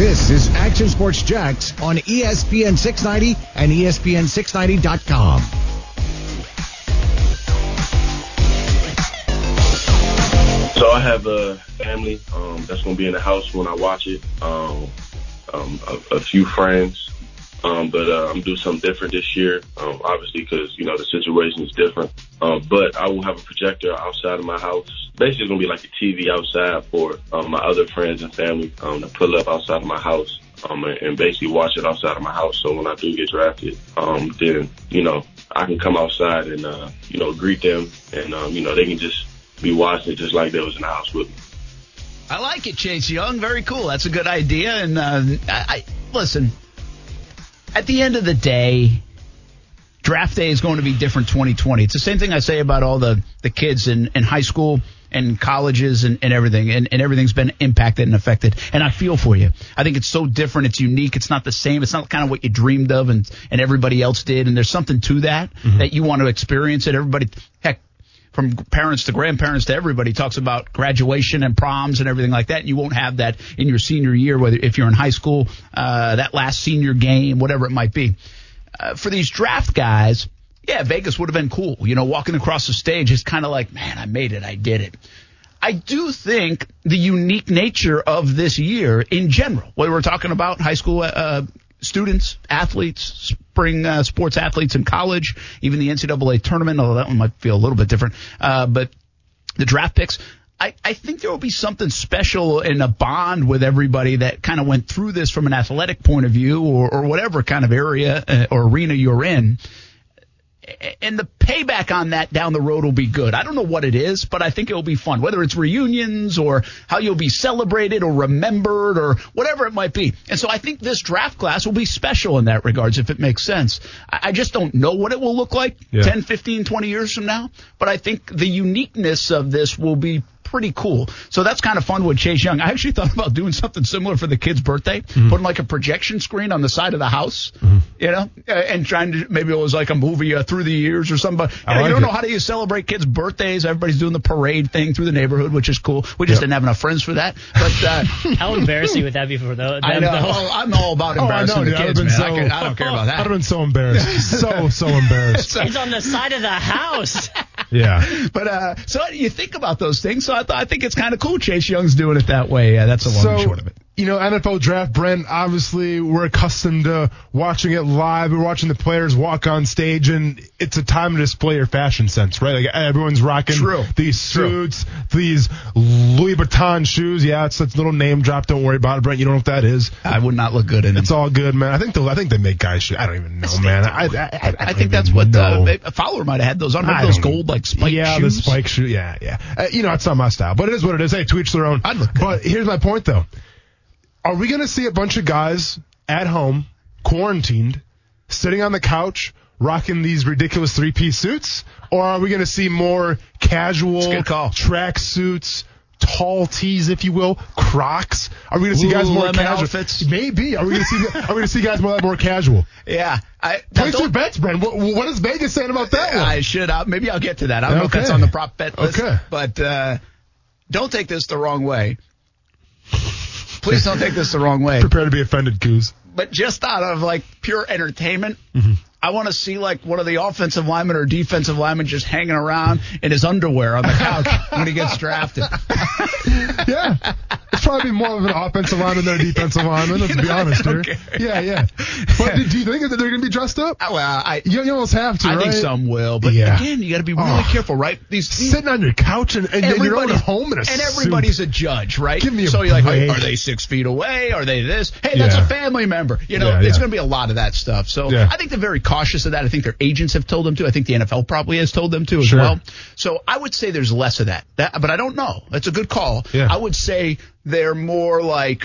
This is Action Sports Jax on ESPN 690 and E ESPN690.com. So I have a family um, that's going to be in the house when I watch it. Um, um, a, a few friends, um, but uh, I'm doing something different this year. Um, obviously, because you know the situation is different. Um, but I will have a projector outside of my house. Basically, it's to be like a TV outside for um, my other friends and family um, to pull up outside of my house. Um, and, and basically watch it outside of my house. So when I do get drafted, um, then you know I can come outside and uh, you know greet them, and um, you know they can just be watching it just like they was in the house with me. I like it, Chase Young. Very cool. That's a good idea. And uh, I, I listen. At the end of the day, draft day is going to be different 2020. It's the same thing I say about all the the kids in in high school and colleges and, and everything, and, and everything's been impacted and affected. And I feel for you. I think it's so different. It's unique. It's not the same. It's not kind of what you dreamed of and and everybody else did. And there's something to that mm-hmm. that you want to experience it. Everybody, heck, from parents to grandparents to everybody talks about graduation and proms and everything like that. And you won't have that in your senior year, whether if you're in high school, uh, that last senior game, whatever it might be. Uh, for these draft guys, yeah, Vegas would have been cool. You know, walking across the stage is kind of like, man, I made it. I did it. I do think the unique nature of this year in general, whether we're talking about high school uh, students, athletes, spring uh, sports athletes in college, even the NCAA tournament, although that one might feel a little bit different. Uh, but the draft picks, I, I think there will be something special in a bond with everybody that kind of went through this from an athletic point of view or, or whatever kind of area uh, or arena you're in and the payback on that down the road will be good. I don't know what it is, but I think it will be fun, whether it's reunions or how you'll be celebrated or remembered or whatever it might be. And so I think this draft class will be special in that regards, if it makes sense. I I just don't know what it will look like Yeah. 10, 15, 20 years from now, but I think the uniqueness of this will be pretty cool. So that's kind of fun with Chase Young. I actually thought about doing something similar for the kid's birthday, Mm-hmm. putting like a projection screen on the side of the house, you know, uh, and trying to maybe it was like a movie uh, through the years or something. But you, I know, you don't it. know how do you celebrate kids' birthdays? Everybody's doing the parade thing through the neighborhood, which is cool. We just Yep. didn't have enough friends for that. But uh, How embarrassing would that be for those? I know oh, I'm all about Oh, I embarrassing know. the dude. I'd have kids, been man. so, I, could- I don't care about that. I'd have been so embarrassed. so, so embarrassed. It's on the side of the house. Yeah. But uh, so you think about those things. So I, th- I think it's kind of cool. Chase Young's doing it that way. Yeah, that's a long and so, short of it. You know, NFL draft, Brent, obviously we're accustomed to watching it live. We're watching the players walk on stage and it's a time to display your fashion sense, right? Like everyone's rocking True. these True. suits, these Louis Vuitton shoes. Yeah, it's a little name drop. Don't worry about it, Brent. You don't know what that is. I would not look good in it. It's all good, man. I think the, I think they make guys shoes. I don't even know, man. I, I, I, I, think that's what uh, a follower might have had those on. Those gold like spike yeah, shoes? Yeah, the spike shoe. Yeah, yeah. Uh, you know, it's not my style, but it is what it is. Hey, to each their own. I'd look good. But here's my point, though. Are we going to see a bunch of guys at home, quarantined, sitting on the couch, rocking these ridiculous three-piece suits, or are we going to see more casual track suits? Tall tees, if you will, Crocs. Are we going to see guys more casual? outfits? Maybe. Are we going to see? Are we going to see guys more more casual? Yeah. I, Place your bets, Brent. What, what is Vegas saying about that one? I should. Uh, maybe I'll get to that. I don't know if that's on the prop bet list. Okay. But uh, don't take this the wrong way. Please don't take this the wrong way. Prepare to be offended, Coos. But just out of like pure entertainment, Mm-hmm. I want to see like one of the offensive linemen or defensive linemen just hanging around in his underwear on the couch when he gets drafted. Yeah. It's probably more of an offensive lineman than a defensive lineman, let's You be know, honest here. care. Yeah, yeah. But do you think that they're going to be dressed up? Oh, well, I, You, you almost have to, I right? think some will, but Yeah. again, you got to be really Oh. careful, right? These, Sitting on your couch and, and in your own home in a and suit. everybody's a judge, right? Give me a so you're like, are they six feet away? Are they this? Hey, that's Yeah. a family member. You know, Yeah, there's going to be a lot of that stuff. So. I think they're very cautious of that. I think their agents have told them to. I think the NFL probably has told them to as Sure. well. So I would say there's less of that. that. But I don't know. That's a good call. Yeah. I would say they're more like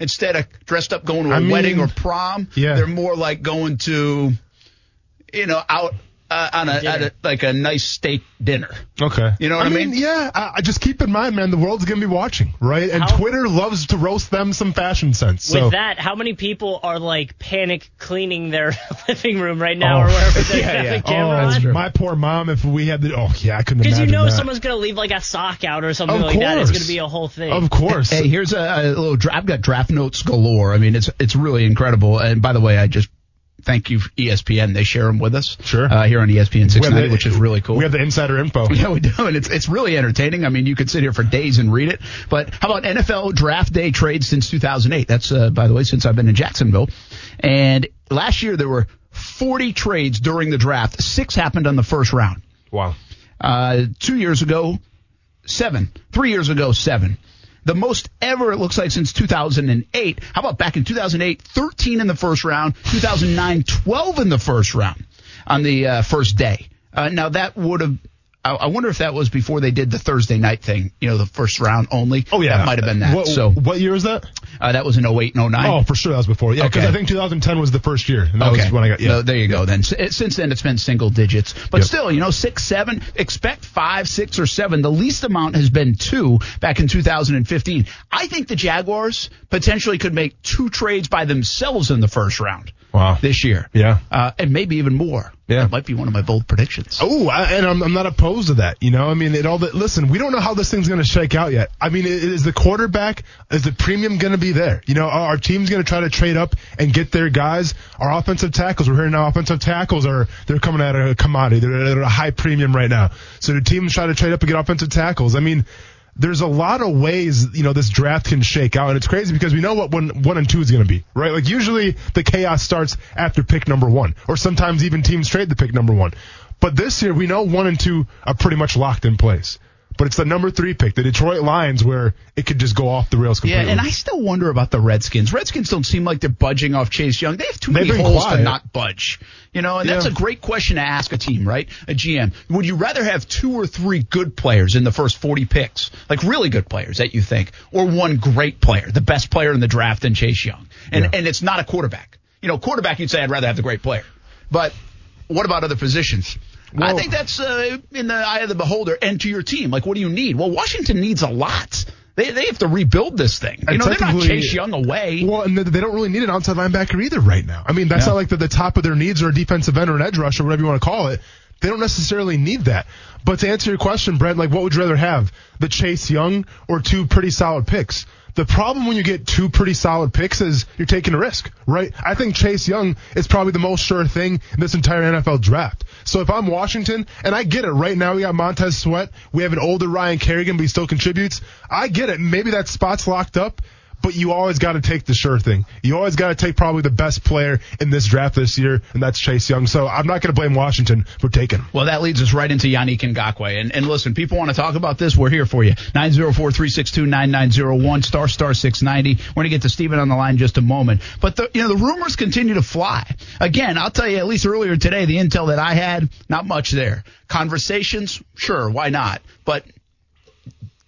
instead of dressed up going to a I mean, wedding or prom, yeah. they're more like going to, you know, out uh, on a, at a like a nice steak dinner. Okay. You know what I mean? Yeah. I, I just keep in mind, man, the world's gonna be watching, right? And How- Twitter loves to roast them some fashion sense. With So that, how many people are like panic cleaning their living room right now Oh, or wherever they yeah, have yeah. the camera oh, on? my poor mom. If we had the, oh yeah, I couldn't Because you know that. someone's gonna leave like a sock out or something Of like that. It's gonna be a whole thing. Of course. Hey, here's a, a little. Dra- I've got draft notes galore. I mean, it's it's really incredible. And by the way, I just thank you ESPN. They share them with us. Sure. Uh, here on ESPN We have 690, the- which is really cool. We have the insider info. Yeah, we do, and it's it's really entertaining. I mean, you could sit here for days and read it. But how about NFL draft day trades since 2008? That's uh, by the way, since I've been in Jacksonville. And last year there were 40 trades during the draft. Six happened on the first round. Wow. Uh, two years ago, seven. Three years ago, seven. The most ever, it looks like, since 2008. How about back in 2008, 13 in the first round, 2009, 12 in the first round on the uh, first day. Uh, now, that would have, I, I wonder if that was before they did the Thursday night thing, you know, the first round only. Oh yeah, That might have been that. What, so what year was that? uh, that was in 08 and 09. Oh, for sure, that was before. Yeah, because Okay. I think 2010 was the first year, and that okay. was when I got. Yeah. No, there you go. Then since then, it's been single digits, but Yep. still, you know, six, seven. Expect five, six, or seven. The least amount has been two back in 2015. I think the Jaguars potentially could make two trades by themselves in the first round. Wow. This year. Yeah. Uh, and maybe even more. Yeah. That might be one of my bold predictions. Oh, and I'm, I'm not opposed to that. You know, I mean, it all. The, listen, we don't know how this thing's going to shake out yet. I mean, is the quarterback, is the premium going to be there? You know, are our team's going to try to trade up and get their guys? Our offensive tackles, we're hearing now, offensive tackles are they're coming at a commodity. They're at a high premium right now. So the teams try to trade up and get offensive tackles. I mean. There's a lot of ways, you know, this draft can shake out, and it's crazy because we know what one, one and two is going to be, right? Like usually the chaos starts after pick number one, or sometimes even teams trade the pick number one. But this year, we know one and two are pretty much locked in place. But it's the number three pick, the Detroit Lions, where it could just go off the rails Yeah, completely. and I still wonder about the Redskins. Redskins don't seem like they're budging off Chase Young. They have too They've many holes to not budge. You know, and that's a great question to ask a team, right? A GM. Would you rather have two or three good players in the first 40 picks, like really good players that you think, or one great player, the best player in the draft than Chase Young? And Yeah. and it's not a quarterback. You know, quarterback you'd say I'd rather have the great player. But what about other positions? I think that's uh, in the eye of the beholder. And to your team, like, what do you need? Well, Washington needs a lot. They they have to rebuild this thing. You know, they're not Chase Young away. Well, and they- they don't really need an outside linebacker either right now. I mean, that's Yeah. not like the, the top of their needs or a defensive end or an edge rush or whatever you want to call it. They don't necessarily need that. But to answer your question, Brent, like what would you rather have? The Chase Young or two pretty solid picks? The problem when you get two pretty solid picks is you're taking a risk, right? I think Chase Young is probably the most sure thing in this entire NFL draft. So if I'm Washington, and I get it, right now we got Montez Sweat, we have an older Ryan Kerrigan, but he still contributes. I get it. Maybe that spot's locked up, but you always got to take the sure thing. You always got to take probably the best player in this draft this year, and that's Chase Young. So I'm not going to blame Washington for taking. Well, that leads us right into Yannick Ngakoue. And, and listen, people want to talk about this. We're here for you. 904-362-9901, star star 690. We're going to get to Steven on the line in just a moment. But the, you know, the rumors continue to fly. Again, I'll tell you, at least earlier today, the intel that I had, not much there. Conversations, sure, why not? But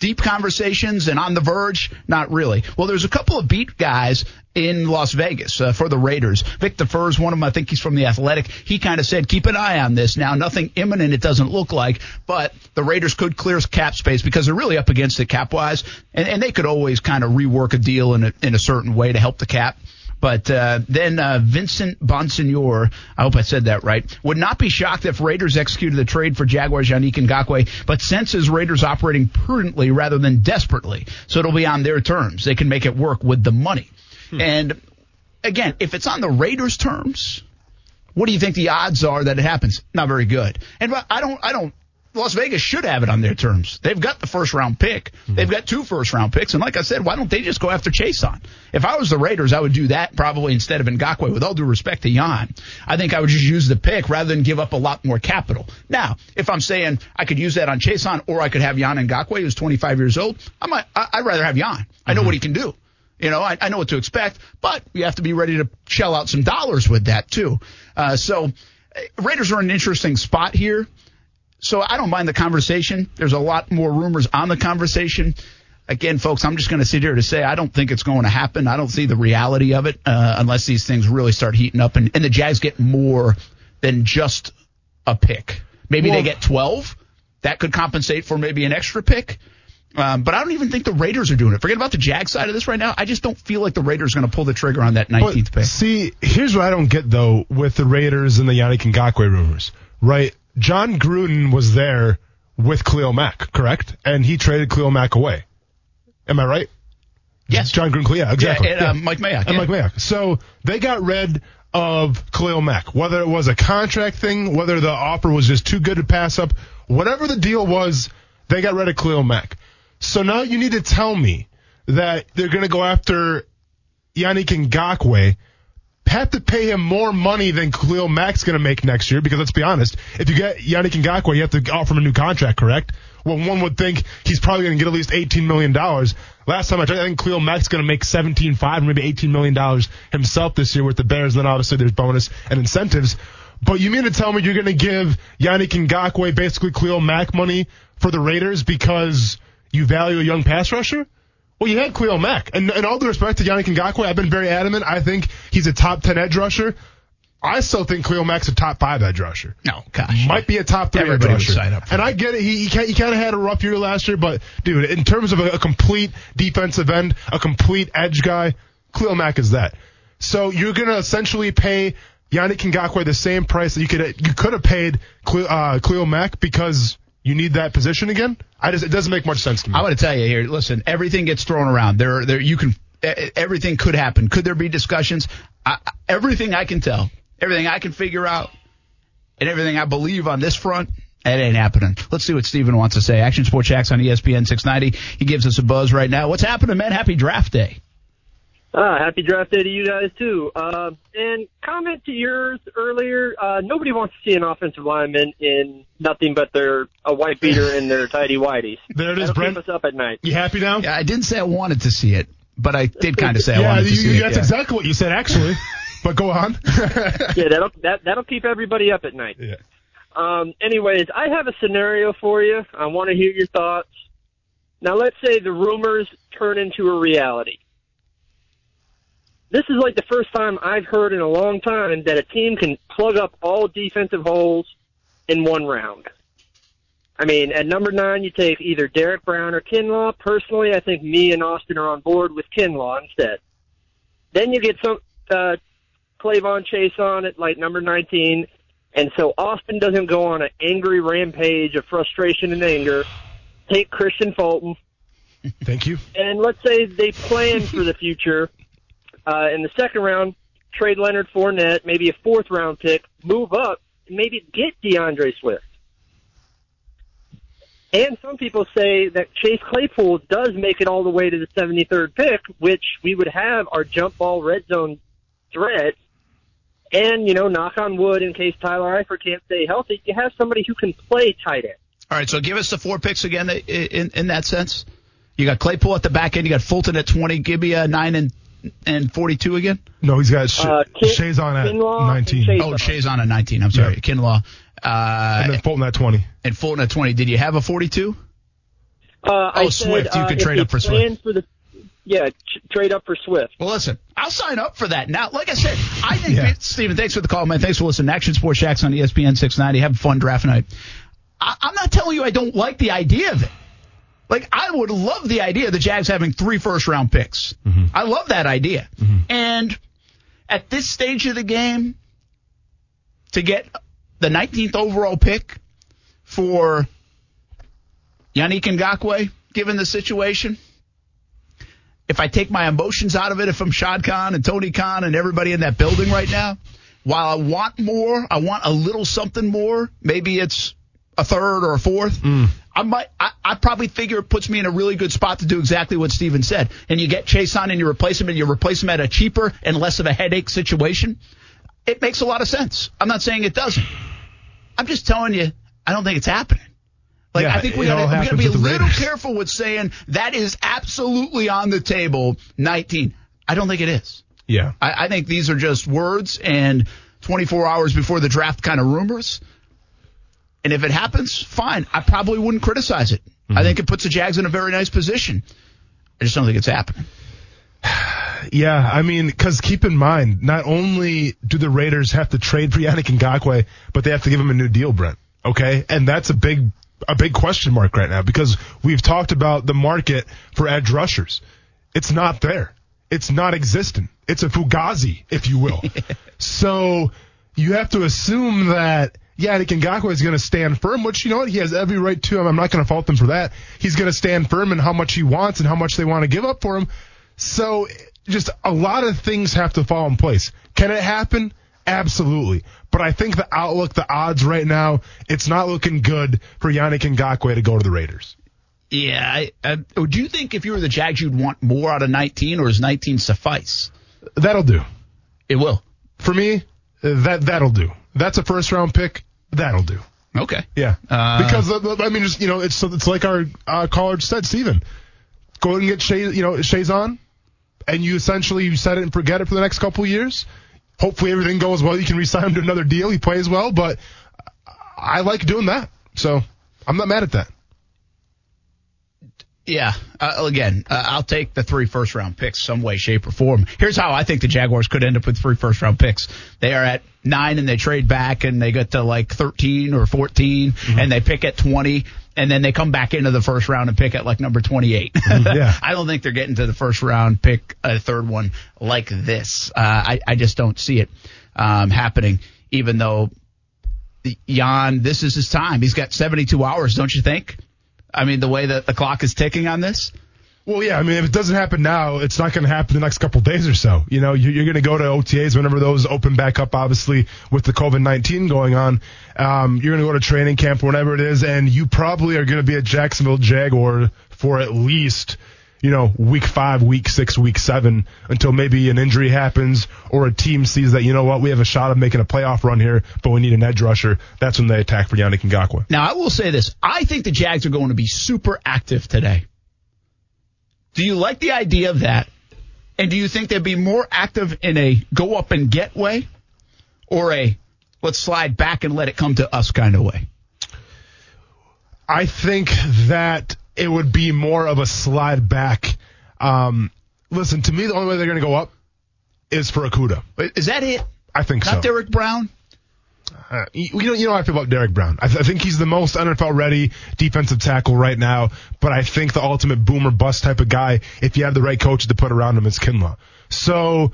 deep conversations and on the verge? Not really. Well, there's a couple of beat guys in Las Vegas uh, for the Raiders. Vic Tafur's, one of them, I think he's from the Athletic. He kind of said, keep an eye on this. Now, nothing imminent, it doesn't look like, but the Raiders could clear cap space because they're really up against it cap wise, and, and they could always kind of rework a deal in a, in a certain way to help the cap. But uh, then uh, Vincent Bonsignore, I hope I said that right, would not be shocked if Raiders executed the trade for Jaguars Yannick Ngakoue, but senses Raiders operating prudently rather than desperately. So it'll be on their terms. They can make it work with the money. And again, if it's on the Raiders' terms, what do you think the odds are that it happens? Not very good. And I don't, I don't. Las Vegas should have it on their terms. They've got the first round pick. They've got two first round picks. And like I said, why don't they just go after Chaisson? If I was the Raiders, I would do that probably instead of Ngakoue. With all due respect to Jan, I think I would just use the pick rather than give up a lot more capital. Now, if I'm saying I could use that on Chaisson, or I could have Jan Ngakoue, who's 25 years old, I might, I, I'd rather have Jan. I know what he can do. You know, I, I know what to expect, but you have to be ready to shell out some dollars with that too. Uh, so uh, Raiders are in an interesting spot here. So I don't mind the conversation. There's a lot more rumors on the conversation. Again, folks, I'm just going to sit here to say I don't think it's going to happen. I don't see the reality of it uh, unless these things really start heating up and, and the Jags get more than just a pick. Maybe Well- they get 12. That could compensate for maybe an extra pick. Um, but I don't even think the Raiders are doing it. Forget about the Jag side of this right now. I just don't feel like the Raiders are going to pull the trigger on that 19th But pick. see, here's what I don't get though with the Raiders and the Yannick Ngakoue rumors, right? Jon Gruden was there with Khalil Mack, correct? And he traded Khalil Mack away. Am I right? Yes. Jon Gruden, yeah, exactly. Yeah, and, uh, Mike Mayock, And yeah. Mike Mayock. So they got rid of Khalil Mack, whether it was a contract thing, whether the offer was just too good to pass up, whatever the deal was, they got rid of Khalil Mack. So now you need to tell me that they're going to go after Yannick Ngakoue, have to pay him more money than Khalil Mack's going to make next year because let's be honest, if you get Yannick Ngakoue, you have to offer him a new contract, correct? Well, one would think he's probably going to get at least $18 million. Last time I checked, I think Khalil Mack's going to make $17.5, maybe $18 million himself this year with the Bears. Then obviously there's bonus and incentives. But you mean to tell me you're going to give Yannick Ngakoue basically Khalil Mack money for the Raiders because you value a young pass rusher? Well, you had Khalil Mack. And, and all due respect to Yannick Ngakoue, I've been very adamant. I think he's a top 10 edge rusher. I still think Khalil Mack's a top five edge rusher. No, gosh. Might be a top three Everybody would edge rusher. sign up and I get it. He, he, kind- he kind of had a rough year last year, but dude, in terms of a, a complete defensive end, a complete edge guy, Khalil Mack is that. So you're going to essentially pay Yannick Ngakoue the same price that you could you could have paid Khalil, uh, Khalil Mack because you need that position again. I just it doesn't make much sense to me. I want to tell you here. Listen, everything gets thrown around. There, there. You can. Everything could happen. Could there be discussions? I, everything I can tell, everything I can figure out, and everything I believe on this front, it ain't happening. Let's see what Steven wants to say. Action Sports Jax on ESPN 690. He gives us a buzz right now. What's happening, man? Happy draft day. Ah, happy draft day to you guys too. Uh, and comment to yours earlier. Uh, nobody wants to see an offensive lineman in nothing but their a white beater and their tidy whities. There it is, That'll Brent. keep us up at night. You happy now? Yeah, I didn't say I wanted to see it, but I did kind of say I Yeah, wanted to you, see it. that's yeah. exactly what you said actually. but go on. Yeah, that'll that that'll keep everybody up at night. yeah. Um, anyways, I have a scenario for you. I want to hear your thoughts. Now, let's say the rumors turn into a reality. This is like the first time I've heard in a long time that a team can plug up all defensive holes in one round. I mean, at number nine, you take either Derrick Brown or Kinlaw. Personally, I think me and Austen are on board with Kinlaw instead. Then you get some uh, K'Lavon Chaisson at like number 19. And so Austen doesn't go on an angry rampage of frustration and anger. Take Kristian Fulton. Thank you. And let's say they plan for the future. Uh, in the second round, trade Leonard Fournette, maybe a fourth round pick, move up, maybe get D'Andre Swift. And some people say that Chase Claypool does make it all the way to the 73rd pick, which we would have our jump ball red zone threat. And, you know, knock on wood, in case Tyler Eifert can't stay healthy, you have somebody who can play tight end. All right, so give us the four picks again i- in in that sense. You got Claypool at the back end. You got Fulton at 20. Give me a 9 and and 42 again. No, he's got Sh- Uh, Kin- Chaisson at Kinlaw 19. Chase. Oh, Chaisson at 19. I'm sorry. Yeah. Kinlaw. Uh, and then Fulton at 20. and Fulton at 20. Did you have a 42? Uh, I Oh, said, Swift. You uh, could if trade up for Swift. For the, yeah, tr- trade up for Swift. Well, listen, I'll sign up for that. Now, like I said, I think, Yeah. Steven, thanks for the call, man. Thanks for listening. Action Sports Jax on ESPN 690. Have a fun draft night. I, I'm not telling you I don't like the idea of it. Like, I would love the idea of the Jags having three first round picks. Mm-hmm. I love that idea. Mm-hmm. And at this stage of the game, to get the 19th overall pick for Yannick Ngakoue, given the situation, if I take my emotions out of it, if I'm Shad Khan and Tony Khan and everybody in that building right now, while I want more, I want a little something more. Maybe it's a third or a fourth. I might, I, I probably figure it puts me in a really good spot to do exactly what Steven said. And you get Chaisson and you replace him and you replace him at a cheaper and less of a headache situation. It makes a lot of sense. I'm not saying it doesn't. I'm just telling you, I don't think it's happening. Like Yeah, I think we gotta, we gotta be a little Raiders. careful with saying that is absolutely on the table. 19. I don't think it is. Yeah. I, I think these are just words and 24 hours before the draft kind of rumors. And if it happens, fine. I probably wouldn't criticize it. I mm-hmm. think it puts the Jags in a very nice position. I just don't think it's happening. Yeah, I mean, because keep in mind, not only do the Raiders have to trade for Yannick Ngakoue, but they have to give him a new deal, Brent. Okay, and that's a big a big question mark right now because we've talked about the market for edge rushers. It's not there. It's not existent. It's a fugazi, if you will. so you have to assume that Yannick Ngakoue is going to stand firm, which you know what he has every right to. I'm not going to fault him for that. He's going to stand firm in how much he wants and how much they want to give up for him. So just a lot of things have to fall in place. Can it happen? Absolutely. But I think the outlook, the odds right now, it's not looking good for Yannick Ngakoue to go to the Raiders. Yeah. I, I, do you think if you were the Jags, you'd want more out of 19, or does 19 suffice? That'll do. It will. For me, that that'll do. That's a first round pick. That'll do. Okay. Yeah. Uh, because uh, I mean, just you know, it's it's like our uh, caller said, Stephen. Go ahead and get Shay, you know, Chaisson, and you essentially you set it and forget it for the next couple of years. Hopefully everything goes well. You can resign him to another deal. He plays well, but I like doing that. So I'm not mad at that. Yeah. Uh, again, uh, I'll take the three first round picks some way, shape, or form. Here's how I think the Jaguars could end up with three first round picks. They are at nine and they trade back and they get to like 13 or 14 mm-hmm. and they pick at 20 and then they come back into the first round and pick at like number 28. yeah. I don't think they're getting to the first round, pick a third one like this. Uh, I, I just don't see it um, happening, even though Jan, this is his time. He's got 72 hours, don't you think? I mean, the way that the clock is ticking on this? Well, yeah. I mean, if it doesn't happen now, it's not going to happen the next couple days or so. You know, you're going to go to OTAs whenever those open back up. Obviously, with the COVID nineteen going on, um, you're going to go to training camp, whatever it is, and you probably are going to be at Jacksonville Jaguar for at least you know, week five, week six, week seven until maybe an injury happens or a team sees that, you know what, we have a shot of making a playoff run here, but we need an edge rusher. That's when they attack for Yannick Ngakoue. Now, I will say this. I think the Jags are going to be super active today. Do you like the idea of that? And do you think they'd be more active in a go up and get way or a let's slide back and let it come to us kind of way? I think that it would be more of a slide back. Um, listen, to me, the only way they're going to go up is for Okudah. Is that it? I think Not so. Not Derrick Brown? Uh, you, know, you know how I feel about Derrick Brown. I, th- I, think he's the most NFL ready defensive tackle right now. But I think the ultimate boomer bust type of guy, if you have the right coaches to put around him, is Kinlaw. So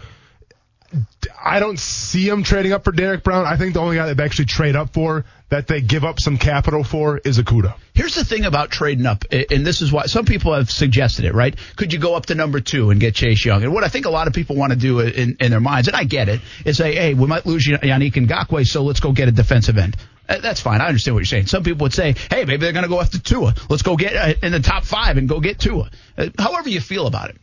I don't see them trading up for Derrick Brown. I think the only guy that they actually trade up for, that they give up some capital for, is Okudah. Here's the thing about trading up, and this is why some people have suggested it, right? Could you go up to number two and get Chase Young? And what I think a lot of people want to do in, in their minds, and I get it, is say, hey, we might lose Yannick Ngakoue, so let's go get a defensive end. Uh, that's fine. I understand what you're saying. Some people would say, hey, maybe they're going to go after Tua. Let's go get uh, in the top five and go get Tua. Uh, however you feel about it.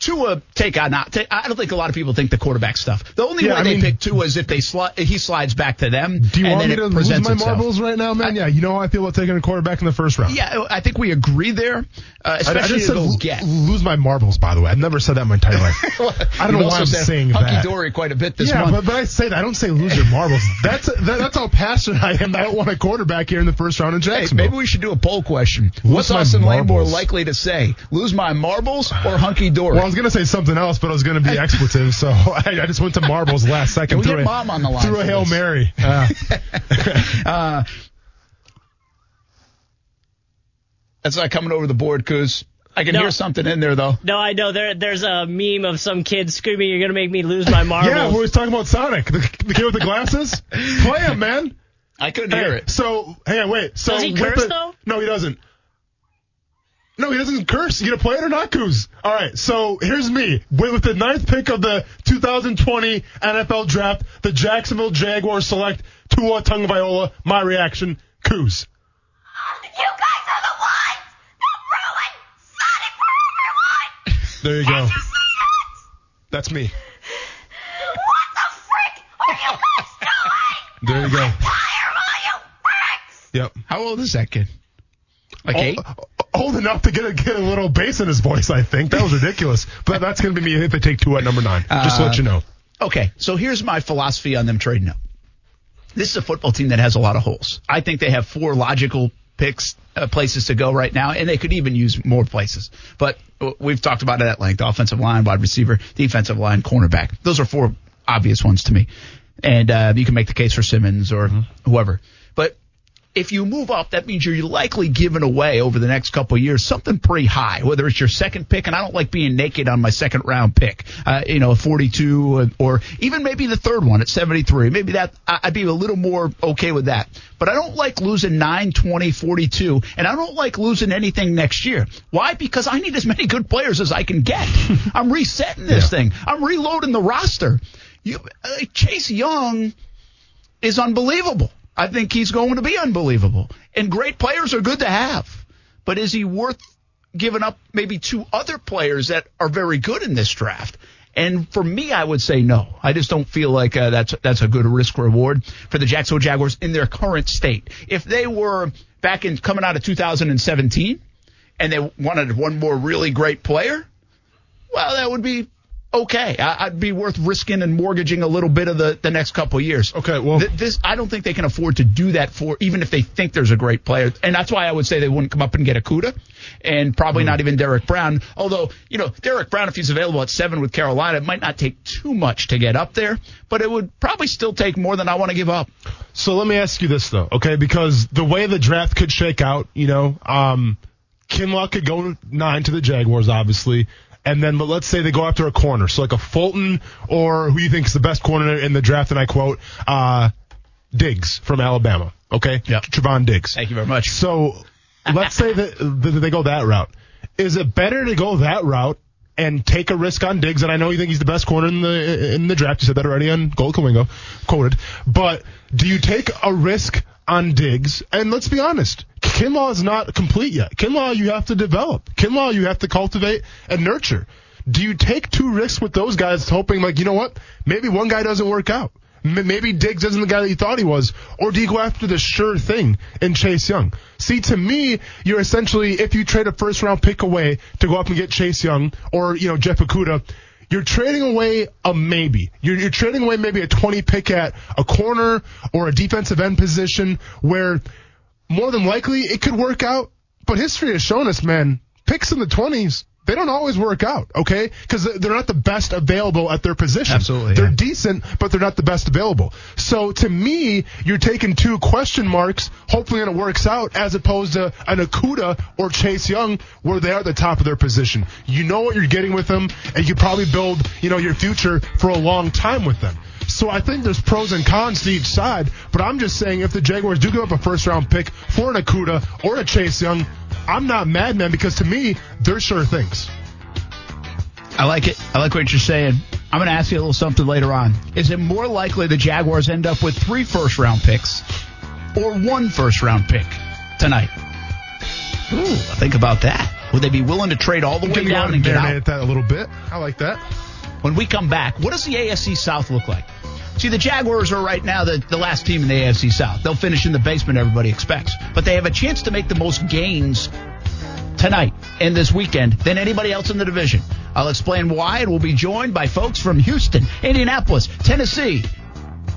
Tua take on not. Take, I don't think a lot of people think the quarterback stuff. The only yeah, way I they mean, pick Tua is if they sli- he slides back to them. Do you want me to lose my itself. marbles right now, man? I, yeah, you know how I feel about taking a quarterback in the first round. Yeah, I think we agree there. Uh, especially I, I just said get. lose my marbles. By the way, I've never said that in my entire life. I don't know why I'm saying hunky dory quite a bit this yeah, month. but, but I say that. I don't say lose your marbles. That's that, that's how passionate I am. I don't want a quarterback here in the first round in Hey, Jacksonville. maybe we should do a poll question. Lose What's Austen Lane more likely to say? Lose my marbles or hunky dory? Well, I was gonna say something else, but I was gonna be expletive, so I, I just went to marbles last second. Can we threw get a, Mom on the line Threw a for hail this? mary. uh, that's not coming over the board, Kuz. I can No. hear something in there though. No, I know there. There's a meme of some kid screaming, "You're gonna make me lose my marbles." yeah, we was talking about Sonic, the, the kid with the glasses. Play him, man. I couldn't hear it. So, hang on, wait. So Does he curse, the- though? No, he doesn't. No, he doesn't curse. You gonna play it or not, Kuz? All right. So here's me with, with the ninth pick of the 2020 NFL Draft. The Jacksonville Jaguars select Tua Tagovailoa. My reaction, Kuz. You guys are the ones that ruined Sonic for everyone! There you Can't go. you see that? That's me. What the frick are you guys doing? There you go. Fire all you pricks! Yep. How old is that kid? Like eight? Uh, Old enough to get a, get a little bass in his voice, I think. That was ridiculous. but that's going to be me if they take Tua at number nine. Just to let you know. Okay, so here's my philosophy on them trading up. This is a football team that has a lot of holes. I think they have four logical picks uh, places to go right now, and they could even use more places. But uh, we've talked about it at length: offensive line, wide receiver, defensive line, cornerback. Those are four obvious ones to me, and uh, you can make the case for Simmons or whoever. But if you move up, that means you're likely giving away over the next couple of years something pretty high, whether it's your second pick, and I don't like being naked on my second round pick, uh, you know, 42 or even maybe the third one at 73. Maybe that, I'd be a little more okay with that. But I don't like losing 9, 20, 42, and I don't like losing anything next year. Why? Because I need as many good players as I can get. I'm resetting this thing. I'm reloading the roster. You, uh, Chase Young is unbelievable. I think he's going to be unbelievable. And great players are good to have. But is he worth giving up maybe two other players that are very good in this draft? And for me, I would say no. I just don't feel like uh, that's that's a good risk reward for the Jacksonville Jaguars in their current state. If they were back in coming out of 2017 and they wanted one more really great player, well, that would be okay. I, I'd be worth risking and mortgaging a little bit of the, the next couple of years. Okay, well- Th- this I don't think they can afford to do that for even if they think there's a great player, and that's why I would say they wouldn't come up and get Okudah, and probably not even Derrick Brown. Although you know Derrick Brown, if he's available at seven with Carolina, it might not take too much to get up there, but it would probably still take more than I want to give up. So let me ask you this though, okay? Because the way the draft could shake out, you know, um, Kinlaw could go nine to the Jaguars, obviously, and then but let's say they go after a corner, so like a Fulton or who you think is the best corner in the draft, and I quote, uh, Diggs from Alabama, okay? Yep. Trevon Diggs. Thank you very much. So let's say that, that they go that route. Is it better to go that route and take a risk on Diggs? And I know you think he's the best corner in the in the draft. You said that already on Gold Comingo, quoted. But do you take a risk on Diggs? And let's be honest, Kinlaw is not complete yet. Kinlaw you have to develop. Kinlaw you have to cultivate and nurture. Do you take two risks with those guys, hoping like you know what? Maybe one guy doesn't work out. Maybe Diggs isn't the guy that you thought he was, or do you go after the sure thing in Chase Young? See, to me, you're essentially if you trade a first round pick away to go up and get Chase Young or you know Jeff Okudah, you're trading away a maybe. You're, you're trading away maybe a 20 pick at a corner or a defensive end position where more than likely it could work out. But history has shown us, man, picks in the 20s. They don't always work out, okay? Because they're not the best available at their position. Absolutely, They're yeah. decent, but they're not the best available. So to me, you're taking two question marks, hopefully and it works out, as opposed to an Okudah or Chase Young, where they are at the top of their position. You know what you're getting with them, and you probably build, you know, your future for a long time with them. So I think there's pros and cons to each side, but I'm just saying if the Jaguars do give up a first round pick for an Okudah or a Chase Young, I'm not mad, man, because to me, they're sure things. I like it. I like what you're saying. I'm going to ask you a little something later on. Is it more likely the Jaguars end up with three first round picks or one first round pick tonight? Ooh, think about that. Would they be willing to trade all the way Can you go down and get out? that a little bit? I like that. When we come back, what does the AFC South look like? See, the Jaguars are right now the, the last team in the AFC South. They'll finish in the basement, everybody expects. But they have a chance to make the most gains tonight and this weekend than anybody else in the division. I'll explain why, and we'll be joined by folks from Houston, Indianapolis, Tennessee,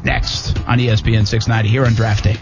next on ESPN 690 here on Draft Day.